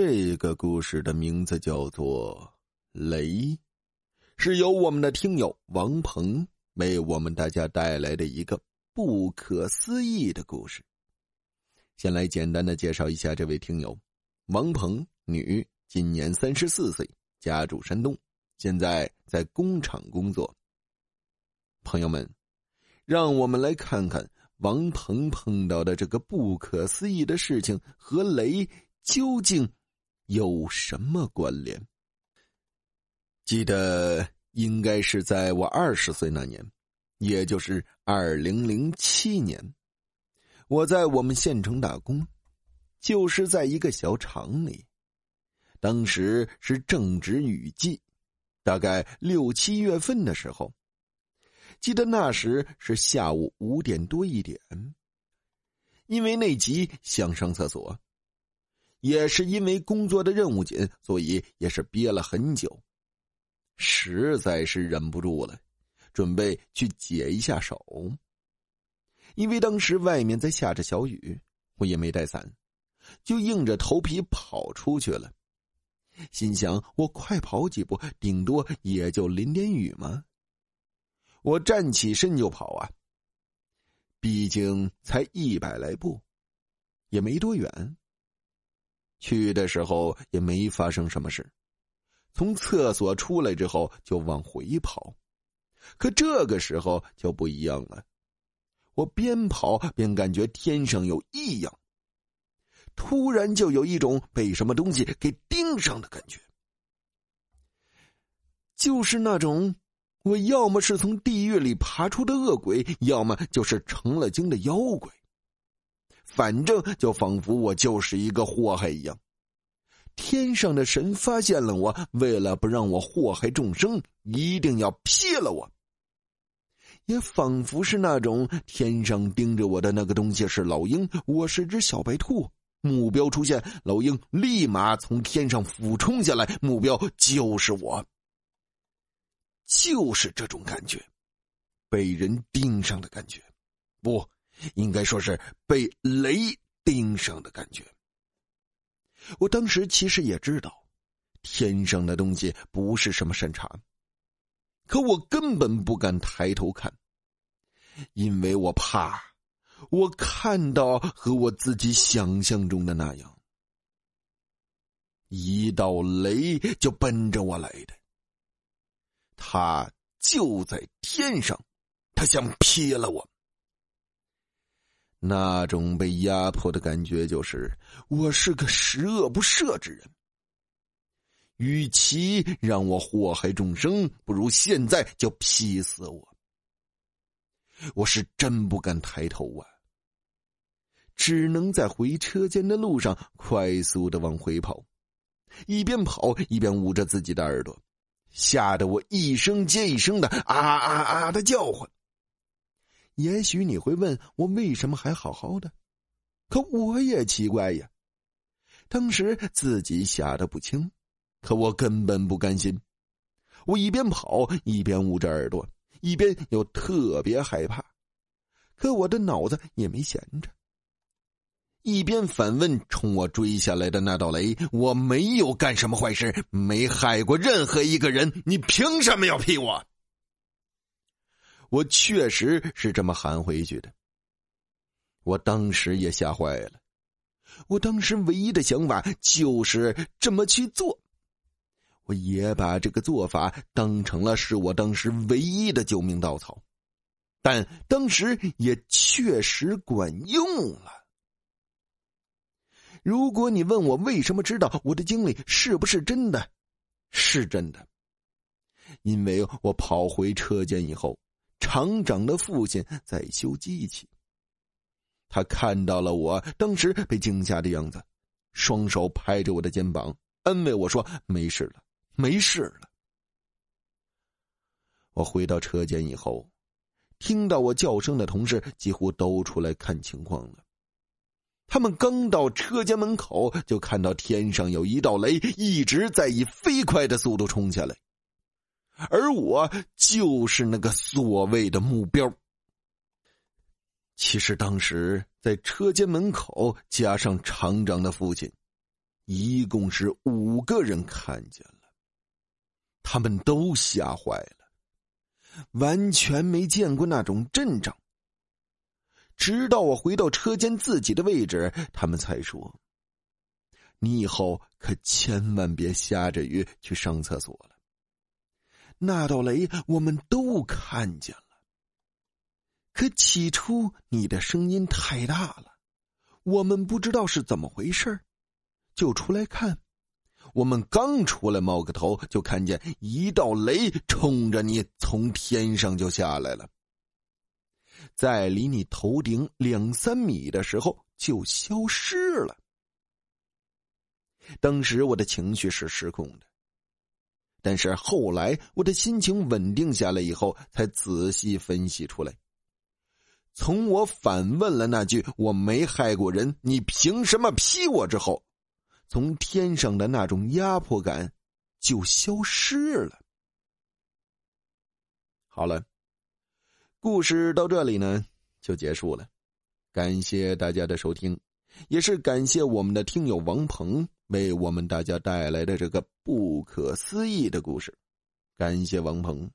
这个故事的名字叫做《雷》，是由我们的听友王鹏为我们大家带来的一个不可思议的故事。先来简单的介绍一下这位听友：王鹏，女，今年三十四岁，家住山东，现在在工厂工作。朋友们，让我们来看看。王鹏碰到的这个不可思议的事情和雷究竟有什么关联？记得应该是在我二十岁那年，也就是二零零七年，我在我们县城打工，就是在一个小厂里。当时是正值雨季，大概六七月份的时候。记得那时是下午五点多一点，因为内急想上厕所，也是因为工作的任务紧，所以也是憋了很久，实在是忍不住了，准备去解一下手。因为当时外面在下着小雨，我也没带伞，就硬着头皮跑出去了，心想我快跑几步，顶多也就淋点雨嘛。我站起身就跑啊！毕竟才一百来步，也没多远。去的时候也没发生什么事，从厕所出来之后就往回跑。可这个时候就不一样了，我边跑边感觉天上有异样，突然就有一种被什么东西给盯上的感觉，就是那种。我要么是从地狱里爬出的恶鬼，要么就是成了精的妖怪。反正就仿佛我就是一个祸害一样。天上的神发现了我，为了不让我祸害众生，一定要劈了我。也仿佛是那种天上盯着我的那个东西是老鹰，我是只小白兔。目标出现，老鹰立马从天上俯冲下来，目标就是我。就是这种感觉，被人盯上的感觉，不，应该说是被雷盯上的感觉。我当时其实也知道，天上的东西不是什么善茬，可我根本不敢抬头看，因为我怕，我看到和我自己想象中的那样，一道雷就奔着我来的。他就在天上，他想劈了我。那种被压迫的感觉，就是我是个十恶不赦之人。与其让我祸害众生，不如现在就劈死我。我是真不敢抬头啊，只能在回车间的路上快速的往回跑，一边跑一边捂着自己的耳朵。吓得我一声接一声的啊啊啊的叫唤。也许你会问我为什么还好好的，可我也奇怪呀。当时自己吓得不轻，可我根本不甘心。我一边跑一边捂着耳朵，一边又特别害怕，可我的脑子也没闲着。一边反问冲我追下来的那道雷：“我没有干什么坏事，没害过任何一个人，你凭什么要劈我？”我确实是这么喊回去的。我当时也吓坏了，我当时唯一的想法就是这么去做，我也把这个做法当成了是我当时唯一的救命稻草，但当时也确实管用了。如果你问我为什么知道我的经历是不是真的，是真的，因为我跑回车间以后，厂长的父亲在修机器。他看到了我当时被惊吓的样子，双手拍着我的肩膀，安慰我说：“没事了，没事了。”我回到车间以后，听到我叫声的同事几乎都出来看情况了。他们刚到车间门口，就看到天上有一道雷一直在以飞快的速度冲下来，而我就是那个所谓的目标。其实当时在车间门口，加上厂长的父亲，一共是五个人看见了，他们都吓坏了，完全没见过那种阵仗。直到我回到车间自己的位置，他们才说：“你以后可千万别下着雨去上厕所了。”那道雷我们都看见了，可起初你的声音太大了，我们不知道是怎么回事就出来看。我们刚出来冒个头，就看见一道雷冲着你从天上就下来了，在离你头顶两三米的时候就消失了。当时我的情绪是失控的。但是后来我的心情稳定下来以后，才仔细分析出来。从我反问了那句“我没害过人，你凭什么批我”之后，从天上的那种压迫感就消失了。好了，故事到这里呢就结束了，感谢大家的收听，也是感谢我们的听友王鹏。为我们大家带来的这个不可思议的故事，感谢王鹏。